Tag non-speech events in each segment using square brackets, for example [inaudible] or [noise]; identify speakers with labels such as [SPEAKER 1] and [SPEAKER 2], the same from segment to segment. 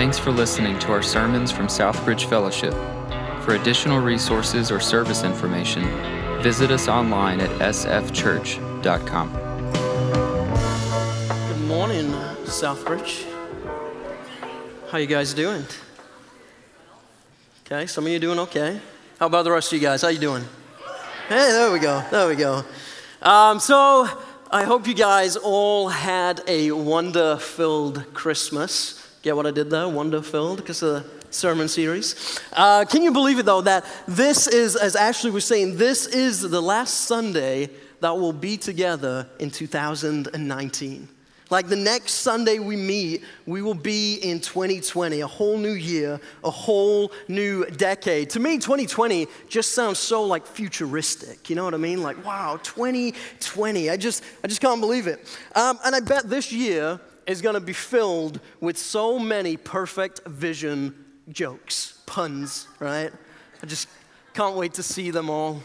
[SPEAKER 1] Thanks for listening to our sermons from Southbridge Fellowship. For additional resources or service information, visit us online at sfchurch.com.
[SPEAKER 2] Good morning, Southbridge. How you guys doing? Okay, some of you doing okay. How about the rest of you guys? How you doing? Hey, there we go. There we go. Um, so I hope you guys all had a wonder-filled Christmas. Get what I did there? Wonder-filled, because of the sermon series. Uh, can you believe it though that this is, as Ashley was saying, this is the last Sunday that we'll be together in 2019. Like the next Sunday we meet, we will be in 2020, a whole new year, a whole new decade. To me, 2020 just sounds so like futuristic. You know what I mean? Like, wow, 2020. I just, I just can't believe it. Um, and I bet this year is going to be filled with so many perfect vision jokes, puns, right? I just can't wait to see them all.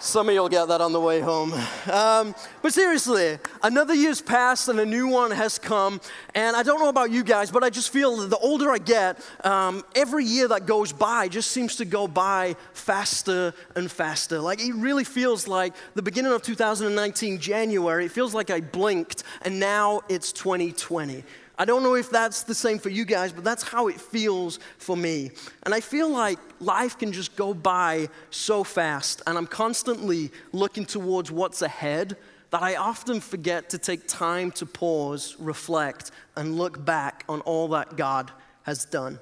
[SPEAKER 2] Some of you will get that on the way home. Um, but seriously, another year's passed and a new one has come. And I don't know about you guys, but I just feel that the older I get, um, every year that goes by just seems to go by faster and faster. Like it really feels like the beginning of 2019, January, it feels like I blinked and now it's 2020. I don't know if that's the same for you guys, but that's how it feels for me. And I feel like life can just go by so fast, and I'm constantly looking towards what's ahead that I often forget to take time to pause, reflect, and look back on all that God has done.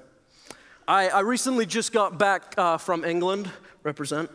[SPEAKER 2] I, I recently just got back uh, from England, represent.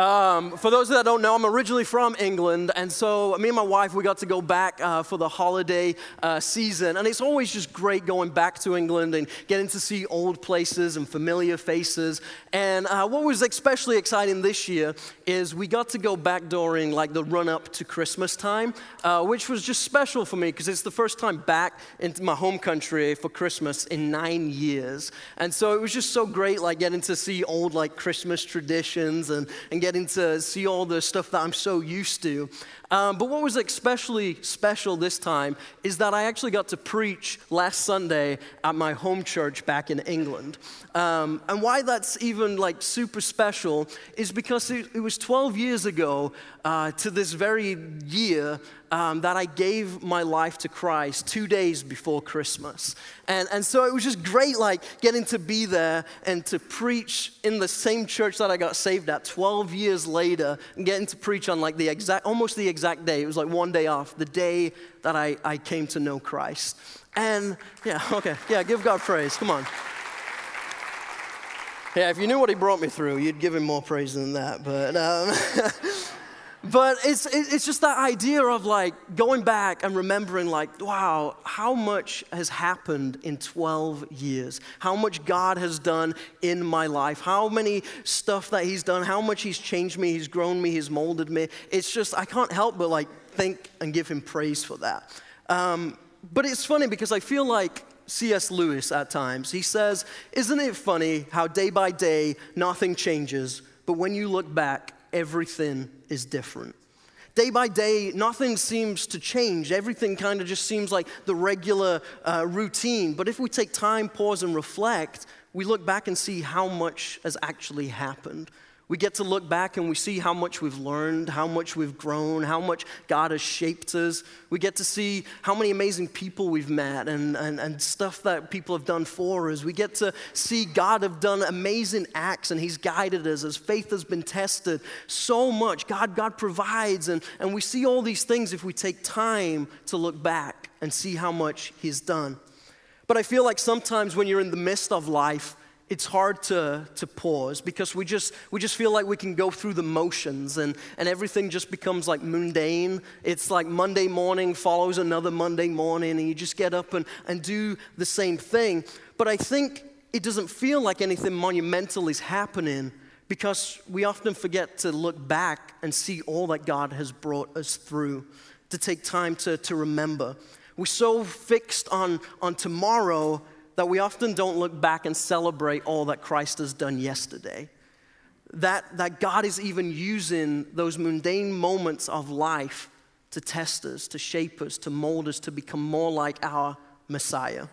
[SPEAKER 2] Um, for those that don't know, I'm originally from England, and so me and my wife, we got to go back uh, for the holiday uh, season. And it's always just great going back to England and getting to see old places and familiar faces. And uh, what was especially exciting this year is we got to go back during like the run up to Christmas time, uh, which was just special for me because it's the first time back into my home country for Christmas in nine years. And so it was just so great, like getting to see old like Christmas traditions and, and getting to see all the stuff that I'm so used to. Um, but what was especially special this time is that I actually got to preach last Sunday at my home church back in England. Um, and why that's even like super special is because it, it was 12 years ago uh, to this very year um, that I gave my life to Christ two days before Christmas. And, and so it was just great, like getting to be there and to preach in the same church that I got saved at 12 years later and getting to preach on like the exact, almost the exact day. It was like one day off, the day that I, I came to know Christ. And yeah, okay, yeah, give God praise. Come on. Yeah, if you knew what he brought me through, you'd give him more praise than that. But, um, [laughs] but it's, it's just that idea of like going back and remembering, like, wow, how much has happened in 12 years? How much God has done in my life? How many stuff that he's done? How much he's changed me? He's grown me? He's molded me? It's just, I can't help but like think and give him praise for that. Um, but it's funny because I feel like C.S. Lewis at times. He says, Isn't it funny how day by day nothing changes, but when you look back, everything is different? Day by day, nothing seems to change. Everything kind of just seems like the regular uh, routine. But if we take time, pause, and reflect, we look back and see how much has actually happened. We get to look back and we see how much we've learned, how much we've grown, how much God has shaped us. We get to see how many amazing people we've met and, and, and stuff that people have done for us. We get to see God have done amazing acts and He's guided us as faith has been tested so much. God, God provides, and, and we see all these things if we take time to look back and see how much He's done. But I feel like sometimes when you're in the midst of life, it's hard to, to pause because we just, we just feel like we can go through the motions and, and everything just becomes like mundane. It's like Monday morning follows another Monday morning, and you just get up and, and do the same thing. But I think it doesn't feel like anything monumental is happening because we often forget to look back and see all that God has brought us through, to take time to, to remember. We're so fixed on, on tomorrow that we often don't look back and celebrate all that Christ has done yesterday. That, that God is even using those mundane moments of life to test us, to shape us, to mold us, to become more like our Messiah.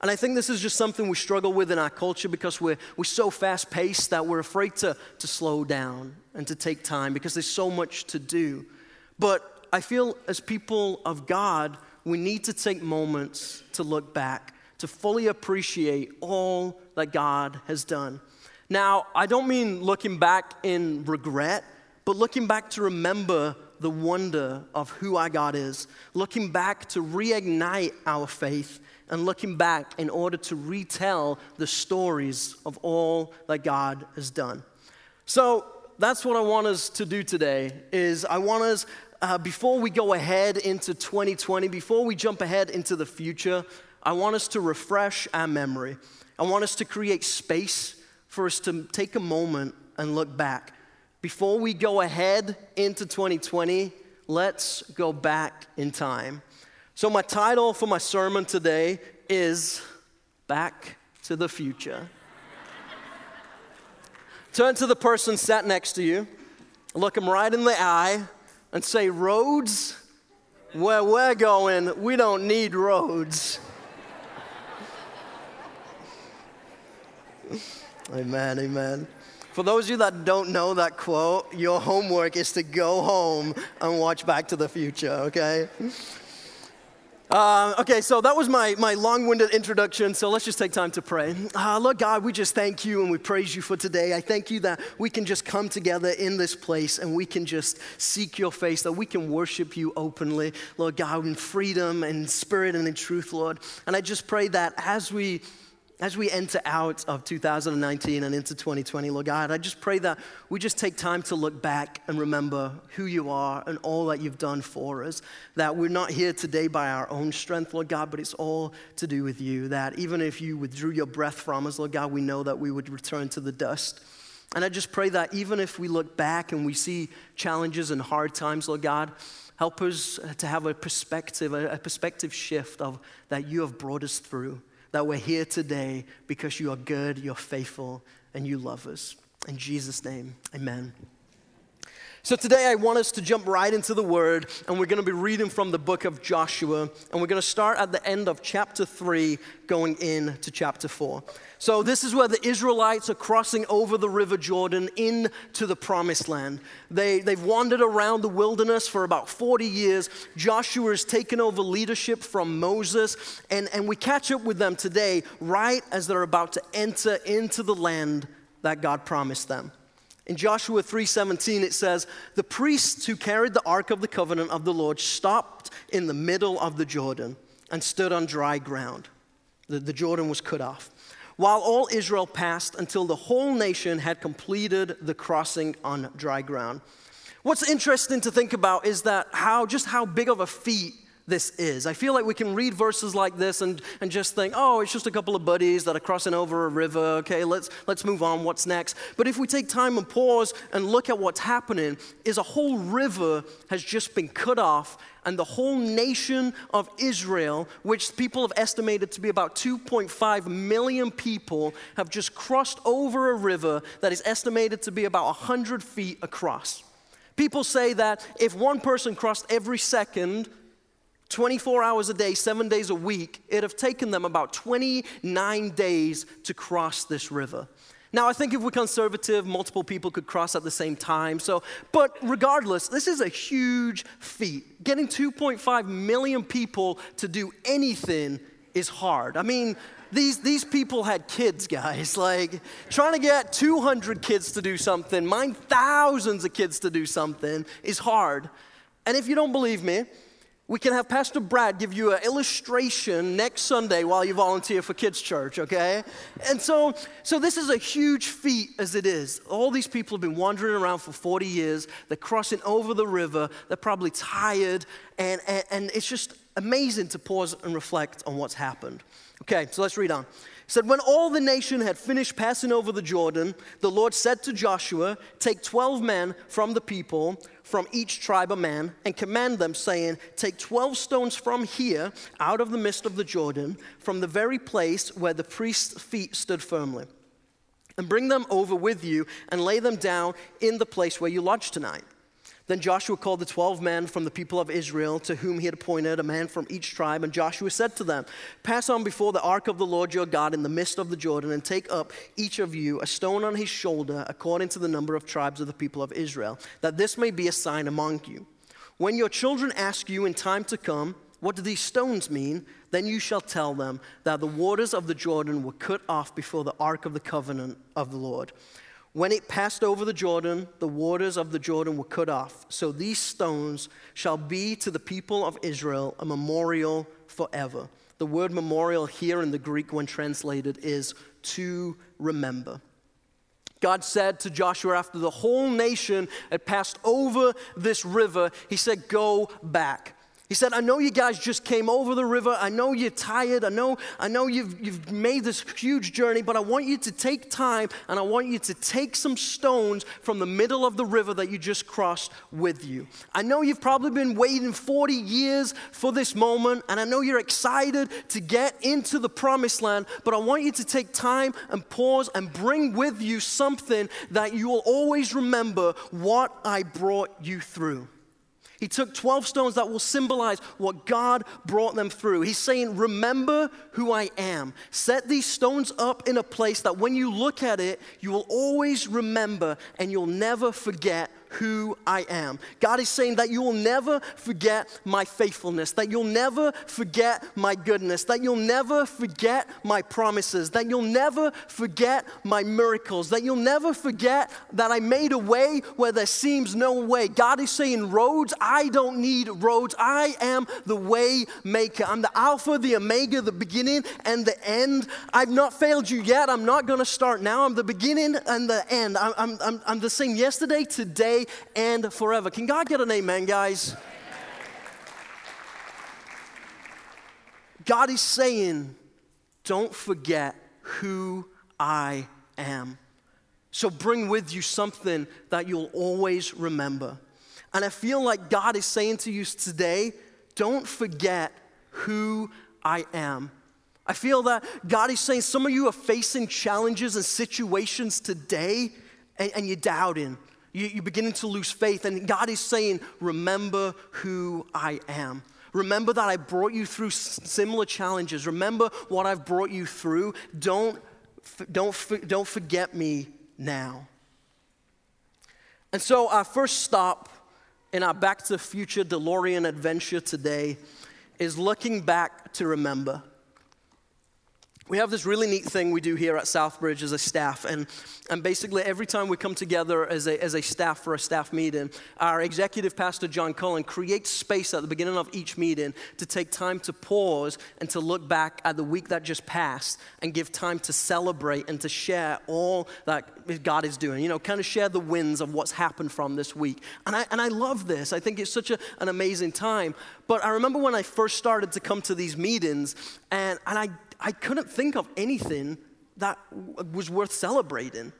[SPEAKER 2] And I think this is just something we struggle with in our culture because we're, we're so fast paced that we're afraid to, to slow down and to take time because there's so much to do. But I feel as people of God, we need to take moments to look back, to fully appreciate all that God has done. Now, I don't mean looking back in regret, but looking back to remember the wonder of who our God is, looking back to reignite our faith and looking back in order to retell the stories of all that God has done. So that's what I want us to do today is I want us uh, before we go ahead into 2020, before we jump ahead into the future, I want us to refresh our memory. I want us to create space for us to take a moment and look back. Before we go ahead into 2020, let's go back in time. So, my title for my sermon today is Back to the Future. Turn to the person sat next to you, look him right in the eye, and say, Roads? Where we're going, we don't need roads. [laughs] amen, amen. For those of you that don't know that quote, your homework is to go home and watch Back to the Future, okay? Uh, okay, so that was my, my long winded introduction. So let's just take time to pray. Uh, Lord God, we just thank you and we praise you for today. I thank you that we can just come together in this place and we can just seek your face, that we can worship you openly, Lord God, in freedom and spirit and in truth, Lord. And I just pray that as we as we enter out of 2019 and into 2020, Lord God, I just pray that we just take time to look back and remember who you are and all that you've done for us. That we're not here today by our own strength, Lord God, but it's all to do with you. That even if you withdrew your breath from us, Lord God, we know that we would return to the dust. And I just pray that even if we look back and we see challenges and hard times, Lord God, help us to have a perspective, a perspective shift of that you have brought us through that we're here today because you are good, you're faithful, and you love us. In Jesus' name, amen. So today I want us to jump right into the word, and we're going to be reading from the book of Joshua, and we're going to start at the end of chapter 3, going into chapter 4. So, this is where the Israelites are crossing over the River Jordan into the promised land. They, they've wandered around the wilderness for about 40 years. Joshua has taken over leadership from Moses, and, and we catch up with them today right as they're about to enter into the land that God promised them. In Joshua 3:17 it says, "The priests who carried the ark of the covenant of the Lord stopped in the middle of the Jordan and stood on dry ground. The, the Jordan was cut off while all Israel passed until the whole nation had completed the crossing on dry ground. What's interesting to think about is that how just how big of a feat this is. I feel like we can read verses like this and, and just think, oh, it's just a couple of buddies that are crossing over a river. Okay, let's, let's move on. What's next? But if we take time and pause and look at what's happening, is a whole river has just been cut off and the whole nation of Israel, which people have estimated to be about 2.5 million people, have just crossed over a river that is estimated to be about 100 feet across. People say that if one person crossed every second, 24 hours a day, seven days a week, it'd have taken them about 29 days to cross this river. Now, I think if we're conservative, multiple people could cross at the same time. So, but regardless, this is a huge feat. Getting 2.5 million people to do anything is hard. I mean, these, these people had kids, guys. [laughs] Like, trying to get 200 kids to do something, mine thousands of kids to do something, is hard. And if you don't believe me, we can have Pastor Brad give you an illustration next Sunday while you volunteer for kids' church, okay? And so, so this is a huge feat as it is. All these people have been wandering around for 40 years. They're crossing over the river. They're probably tired. And, and, and it's just amazing to pause and reflect on what's happened. Okay, so let's read on said, When all the nation had finished passing over the Jordan, the Lord said to Joshua, Take 12 men from the people, from each tribe a man, and command them, saying, Take 12 stones from here, out of the midst of the Jordan, from the very place where the priest's feet stood firmly, and bring them over with you, and lay them down in the place where you lodge tonight. Then Joshua called the 12 men from the people of Israel to whom he had appointed, a man from each tribe. And Joshua said to them, Pass on before the ark of the Lord your God in the midst of the Jordan, and take up each of you a stone on his shoulder, according to the number of tribes of the people of Israel, that this may be a sign among you. When your children ask you in time to come, What do these stones mean? Then you shall tell them that the waters of the Jordan were cut off before the ark of the covenant of the Lord. When it passed over the Jordan, the waters of the Jordan were cut off. So these stones shall be to the people of Israel a memorial forever. The word memorial here in the Greek, when translated, is to remember. God said to Joshua after the whole nation had passed over this river, He said, Go back. He said, I know you guys just came over the river. I know you're tired. I know, I know you've, you've made this huge journey, but I want you to take time and I want you to take some stones from the middle of the river that you just crossed with you. I know you've probably been waiting 40 years for this moment, and I know you're excited to get into the promised land, but I want you to take time and pause and bring with you something that you will always remember what I brought you through. He took 12 stones that will symbolize what God brought them through. He's saying, Remember who I am. Set these stones up in a place that when you look at it, you will always remember and you'll never forget who I am. God is saying that you will never forget my faithfulness, that you'll never forget my goodness, that you'll never forget my promises, that you'll never forget my miracles, that you'll never forget that I made a way where there seems no way. God is saying, Roads, I don't need roads. I am the way maker. I'm the Alpha, the Omega, the beginning and the end. I've not failed you yet. I'm not going to start now. I'm the beginning and the end. I'm, I'm, I'm, I'm the same yesterday, today, today and forever. Can God get an amen, guys? God is saying, don't forget who I am. So bring with you something that you'll always remember. And I feel like God is saying to you today, don't forget who I am. I feel that God is saying some of you are facing challenges and situations today and, and you're doubting you, are beginning to lose faith. And God is saying, Remember who I am. Remember that I brought you through similar challenges. Remember what I've brought you through. Don't, don't, don't forget me now. And so, our first stop in our Back to the Future DeLorean adventure today is looking back to remember. We have this really neat thing we do here at Southbridge as a staff, and, and basically every time we come together as a, as a staff for a staff meeting, our executive pastor John Cullen creates space at the beginning of each meeting to take time to pause and to look back at the week that just passed and give time to celebrate and to share all that God is doing. You know, kind of share the wins of what's happened from this week. And I, and I love this. I think it's such a, an amazing time. But I remember when I first started to come to these meetings, and, and I I couldn't think of anything that was worth celebrating.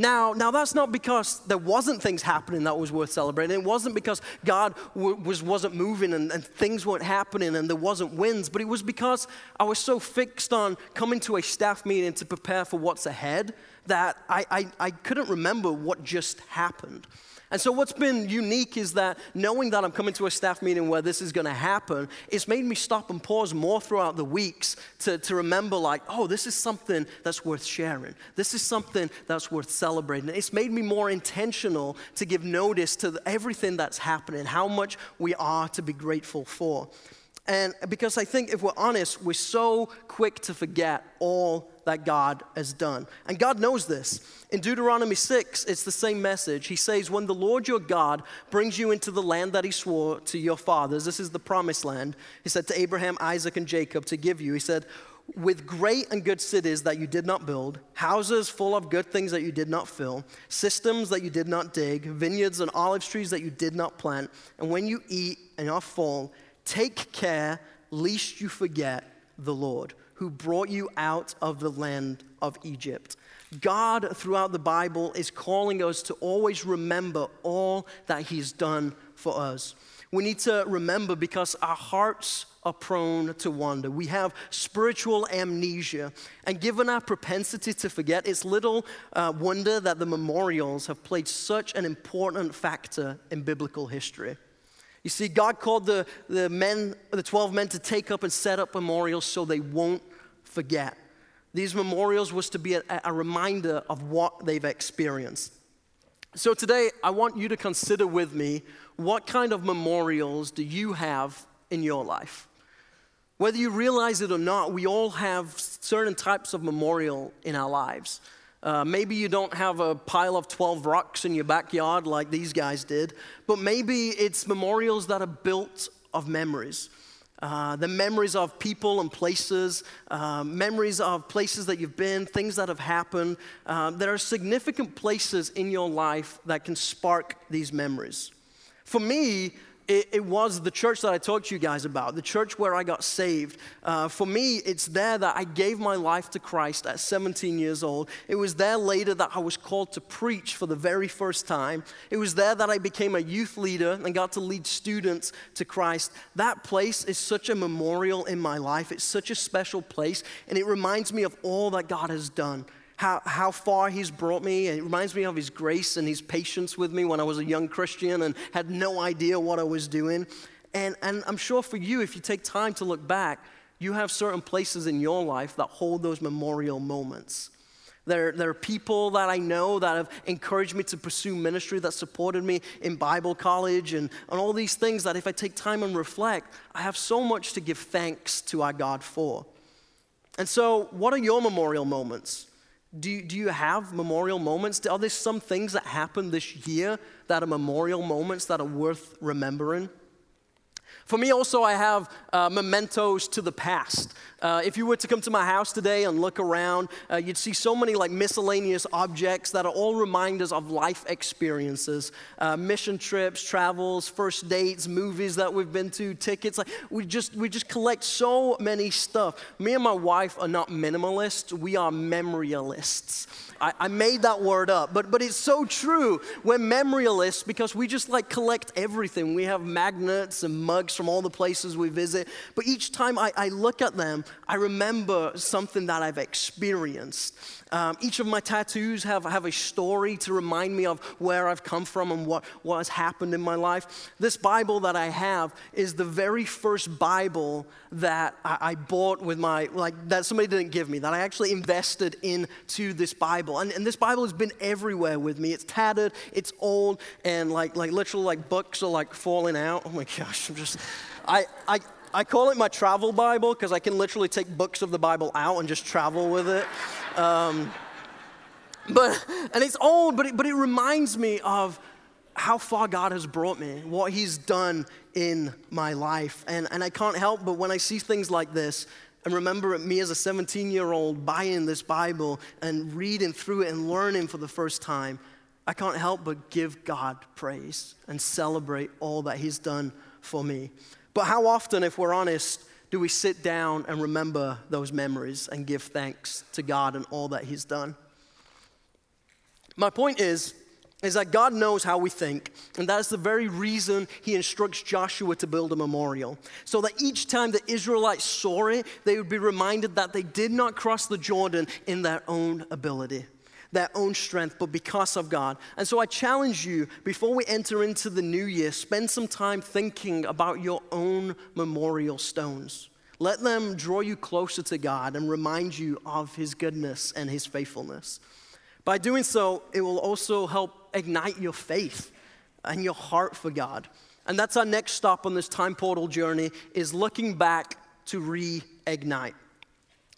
[SPEAKER 2] Now, now that's not because there wasn't things happening that was worth celebrating. It wasn't because God w- was, wasn't moving and, and things weren't happening and there wasn't wins, but it was because I was so fixed on coming to a staff meeting to prepare for what's ahead that I, I, I couldn't remember what just happened. And so, what's been unique is that knowing that I'm coming to a staff meeting where this is going to happen, it's made me stop and pause more throughout the weeks to, to remember, like, oh, this is something that's worth sharing. This is something that's worth celebrating. It's made me more intentional to give notice to everything that's happening, how much we are to be grateful for. And because I think if we're honest, we're so quick to forget all that God has done. And God knows this. In Deuteronomy 6, it's the same message. He says, When the Lord your God brings you into the land that he swore to your fathers, this is the promised land, he said to Abraham, Isaac, and Jacob to give you, he said, with great and good cities that you did not build, houses full of good things that you did not fill, cisterns that you did not dig, vineyards and olive trees that you did not plant, and when you eat and are full, take care lest you forget the Lord who brought you out of the land of Egypt. God, throughout the Bible, is calling us to always remember all that He's done for us. We need to remember because our hearts are prone to wander. We have spiritual amnesia. And given our propensity to forget, it's little uh, wonder that the memorials have played such an important factor in biblical history. You see, God called the, the men, the 12 men to take up and set up memorials so they won't forget. These memorials was to be a, a reminder of what they've experienced. So today, I want you to consider with me what kind of memorials do you have in your life? Whether you realize it or not, we all have certain types of memorial in our lives. Uh, maybe you don't have a pile of 12 rocks in your backyard like these guys did, but maybe it's memorials that are built of memories. Uh, the memories of people and places, uh, memories of places that you've been, things that have happened. Uh, there are significant places in your life that can spark these memories. For me, it, it, was the church that I talked to you guys about, the church where I got saved. Uh, for me, it's there that I gave my life to Christ at 17 years old. It was there later that I was called to preach for the very first time. It was there that I became a youth leader and got to lead students to Christ. That place is such a memorial in my life. It's such a special place, and it reminds me of all that God has done how, how far He's brought me. It reminds me of His grace and His patience with me when I was a young Christian and had no idea what I was doing. And, and I'm sure for you, if you take time to look back, you have certain places in your life that hold those memorial moments. There, there are people that I know that have encouraged me to pursue ministry, that supported me in Bible college, and, and all these things that if I take time and reflect, I have so much to give thanks to our God for. And so, what are your memorial moments? Do you, do you have memorial moments? Are there some things that happened this year that are memorial moments that are worth remembering? For me, also, I have uh, mementos to the past. Uh, if you were to come to my house today and look around, uh, you'd see so many like miscellaneous objects that are all reminders of life experiences, uh, mission trips, travels, first dates, movies that we've been to, tickets. Like we just we just collect so many stuff. Me and my wife are not minimalists; we are memorialists. I, I made that word up, but but it's so true. We're memorialists because we just like collect everything. We have magnets and mugs from all the places we visit. But each time I, I look at them, I remember something that I've experienced. Um, each of my tattoos have, have a story to remind me of where I've come from and what, what has happened in my life. This Bible that I have is the very first Bible that I, I bought with my, like, that somebody didn't give me, that I actually invested into this Bible. And, and this Bible has been everywhere with me. It's tattered, it's old, and like, like literally, like books are like falling out. Oh my gosh, I'm just, I, I, I call it my travel Bible because I can literally take books of the Bible out and just travel with it. Um, but, and it's old, but it, but it reminds me of how far God has brought me, what He's done in my life. And, and I can't help but when I see things like this, and remember me as a 17 year old buying this Bible and reading through it and learning for the first time, I can't help but give God praise and celebrate all that He's done for me. But how often, if we're honest, do we sit down and remember those memories and give thanks to God and all that He's done? My point is, is that God knows how we think, and that is the very reason He instructs Joshua to build a memorial. So that each time the Israelites saw it, they would be reminded that they did not cross the Jordan in their own ability their own strength, but because of God. And so I challenge you, before we enter into the new year, spend some time thinking about your own memorial stones. Let them draw you closer to God and remind you of His goodness and His faithfulness. By doing so, it will also help ignite your faith and your heart for God. And that's our next stop on this time portal journey is looking back to reignite.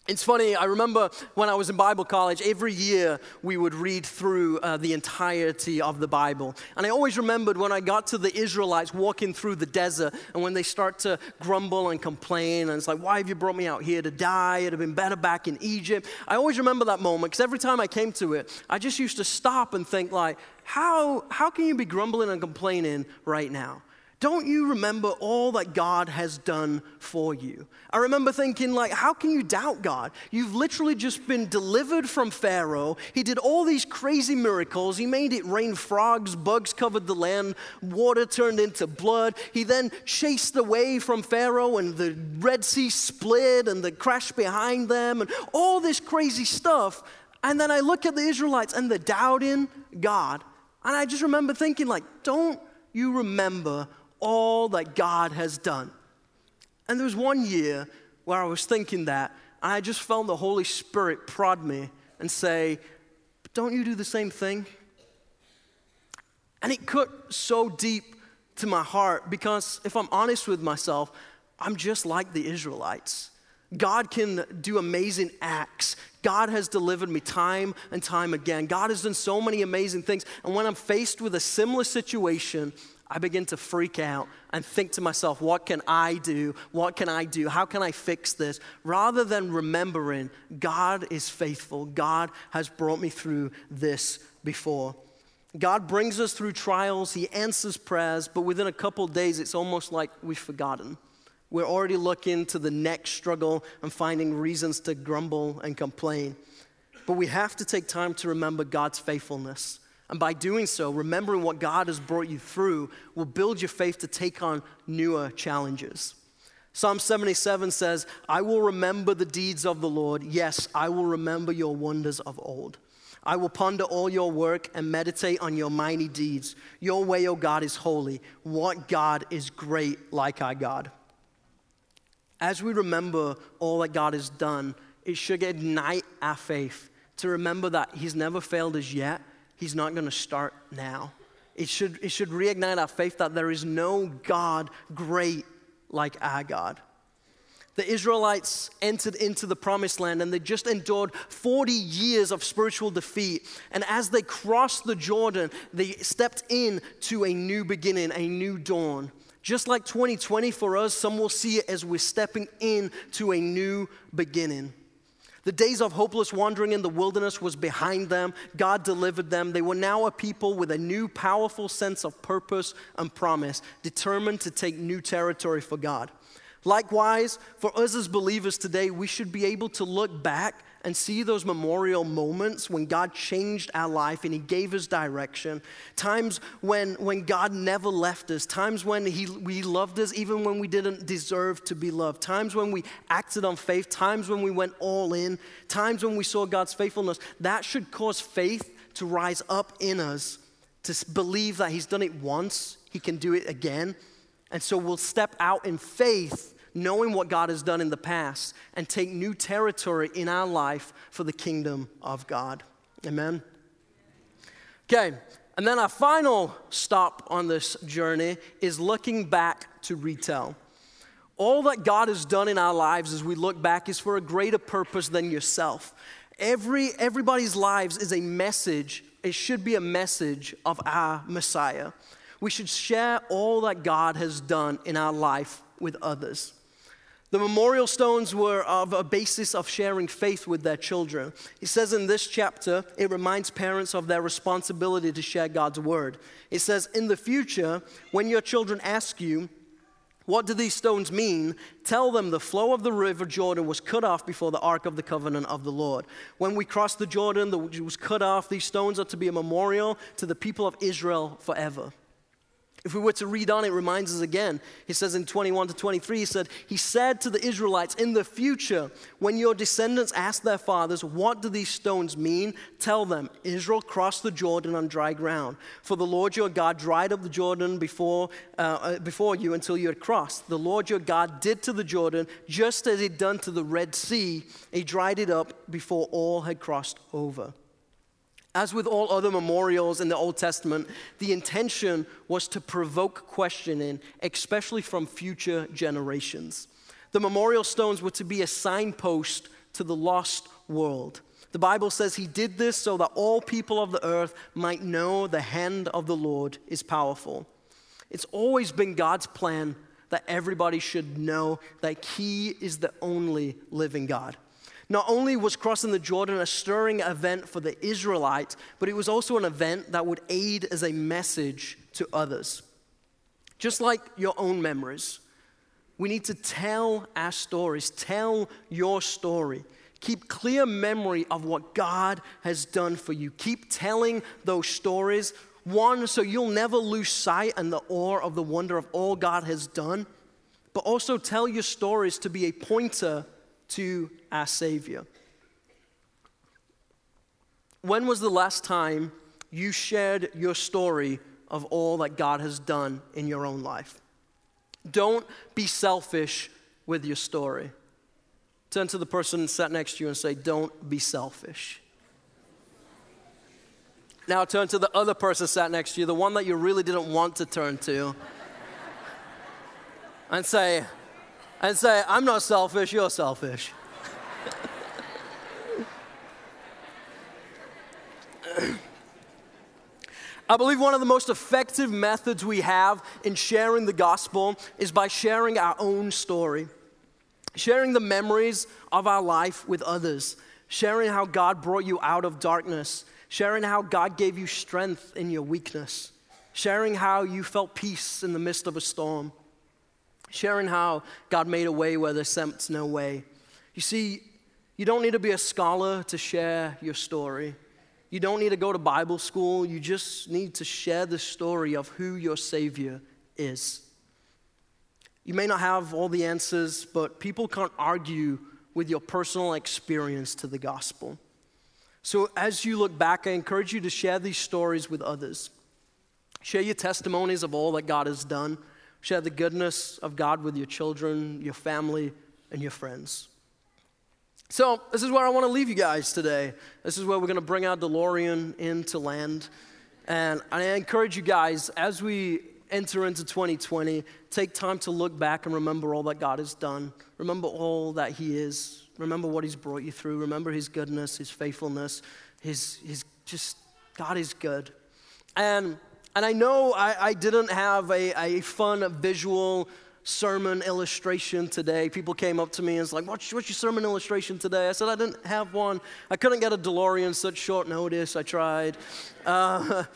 [SPEAKER 2] It's funny, I remember when I was in Bible college, every year we would read through uh, the entirety of the Bible. And I always remembered when I got to the Israelites walking through the desert and when they start to grumble and complain, and it's like, why have you brought me out here to die? It'd have been better back in Egypt. I always remember that moment because every time I came to it, I just used to stop and think, like, how, how can you be grumbling and complaining right now? Don't you remember all that God has done for you? I remember thinking, like, how can you doubt God? You've literally just been delivered from Pharaoh. He did all these crazy miracles. He made it rain frogs, bugs covered the land, water turned into blood. He then chased away from Pharaoh, and the Red Sea split, and the crash behind them, and all this crazy stuff. And then I look at the Israelites and they're doubting God. And I just remember thinking, like, don't you remember all that God has done. And there was one year where I was thinking that, and I just felt the Holy Spirit prod me and say, Don't you do the same thing? And it cut so deep to my heart because if I'm honest with myself, I'm just like the Israelites. God can do amazing acts. God has delivered me time and time again. God has done so many amazing things. And when I'm faced with a similar situation, I begin to freak out and think to myself, what can I do? What can I do? How can I fix this? Rather than remembering, God is faithful. God has brought me through this before. God brings us through trials, He answers prayers, but within a couple days, it's almost like we've forgotten. We're already looking to the next struggle and finding reasons to grumble and complain. But we have to take time to remember God's faithfulness. And by doing so, remembering what God has brought you through will build your faith to take on newer challenges. Psalm 77 says, I will remember the deeds of the Lord. Yes, I will remember your wonders of old. I will ponder all your work and meditate on your mighty deeds. Your way, O God, is holy. What God is great like our God? As we remember all that God has done, it should ignite our faith to remember that He's never failed us yet He's not going to start now. It should, it should reignite our faith that there is no God great like our God. The Israelites entered into the promised land and they just endured 40 years of spiritual defeat. And as they crossed the Jordan, they stepped into a new beginning, a new dawn. Just like 2020 for us, some will see it as we're stepping into a new beginning. The days of hopeless wandering in the wilderness was behind them. God delivered them. They were now a people with a new, powerful sense of purpose and promise, determined to take new territory for God. Likewise, for us as believers today, we should be able to look back and see those memorial moments when God changed our life and He gave us direction, times when, when God never left us, times when he, we loved us even when we didn't deserve to be loved, times when we acted on faith, times when we went all in, times when we saw God's faithfulness. That should cause faith to rise up in us to believe that He's done it once, He can do it again. And so we'll step out in faith knowing what God has done in the past, and take new territory in our life for the kingdom of God. Amen? Okay, and then our final stop on this journey is looking back to retell. All that God has done in our lives as we look back is for a greater purpose than yourself. Every, everybody's lives is a message, it should be a message of our Messiah. We should share all that God has done in our life with others. The memorial stones were of a basis of sharing faith with their children. He says in this chapter, it reminds parents of their responsibility to share God's word. It says, In the future, when your children ask you, what do these stones mean? Tell them the flow of the river Jordan was cut off before the ark of the covenant of the Lord. When we crossed the Jordan, it was cut off. These stones are to be a memorial to the people of Israel forever. If we were to read on, it reminds us again. He says in 21 to 23, he said, He said to the Israelites, In the future, when your descendants ask their fathers, What do these stones mean? Tell them, Israel crossed the Jordan on dry ground. For the Lord your God dried up the Jordan before, uh, uh before you until you had crossed. The Lord your God did to the Jordan just as he'd done to the Red Sea, he dried it up before all had crossed over. As with all other memorials in the Old Testament, the intention was to provoke questioning, especially from future generations. The memorial stones were to be a signpost to the lost world. The Bible says he did this so that all people of the earth might know the hand of the Lord is powerful. It's always been God's plan that everybody should know that he is the only living God. Not only was crossing the Jordan a stirring event for the Israelites, but it was also an event that would aid as a message to others. just like your own memories. We need to tell our stories, tell your story. Keep clear memory of what God has done for you. Keep telling those stories. One, so you'll never lose sight and the awe of the wonder of all God has done, but also tell your stories to be a pointer to our Savior. When was the last time you shared your story of all that God has done in your own life? Don't be selfish with your story. Turn to the person sat next to you and say, Don't be selfish. Now turn to the other person sat next to you, the one that you really didn't want to turn to, and say, and say, I'm not selfish, you're selfish. I believe one of the most effective methods we have in sharing the gospel is by sharing our own story sharing the memories of our life with others, sharing how God brought you out of darkness, sharing how God gave you strength in your weakness, sharing how you felt peace in the midst of a storm, sharing how God made a way where there seemed no way. You see, you don't need to be a scholar to share your story. You don't need to go to Bible school. You just need to share the story of who your Savior is. You may not have all the answers, but people can't argue with your personal experience to the gospel. So, as you look back, I encourage you to share these stories with others. Share your testimonies of all that God has done. Share the goodness of God with your children, your family, and your friends. So, this is where I want to leave you guys today. This is where we're going to bring our DeLorean into land. And I encourage you guys, as we enter into 2020, take time to look back and remember all that God has done. Remember all that He is. Remember what He's brought you through. Remember His goodness, His faithfulness, His, his just, God is good. And, and I know I, I didn't have a, a fun visual sermon illustration today. People came up to me and was like, what's, what's your sermon illustration today? I said, I didn't have one. I couldn't get a DeLorean such short notice. I tried. Uh, [laughs]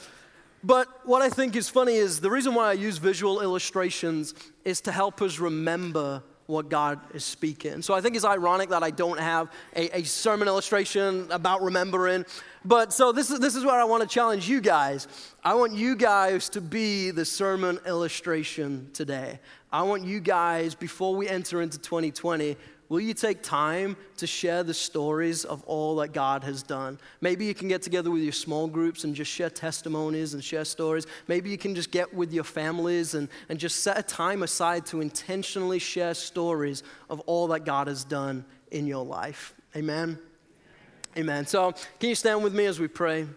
[SPEAKER 2] But what I think is funny is the reason why I use visual illustrations is to help us remember what God is speaking. So I think it's ironic that I don't have a, a, sermon illustration about remembering. But so this is, this is where I want to challenge you guys. I want you guys to be the sermon illustration today. I want you guys, before we enter into 2020, will you take time to share the stories of all that God has done? Maybe you can get together with your small groups and just share testimonies and share stories. Maybe you can just get with your families and, and just set a time aside to intentionally share stories of all that God has done in your life. Amen. Amen. So, can you stand with me as we pray?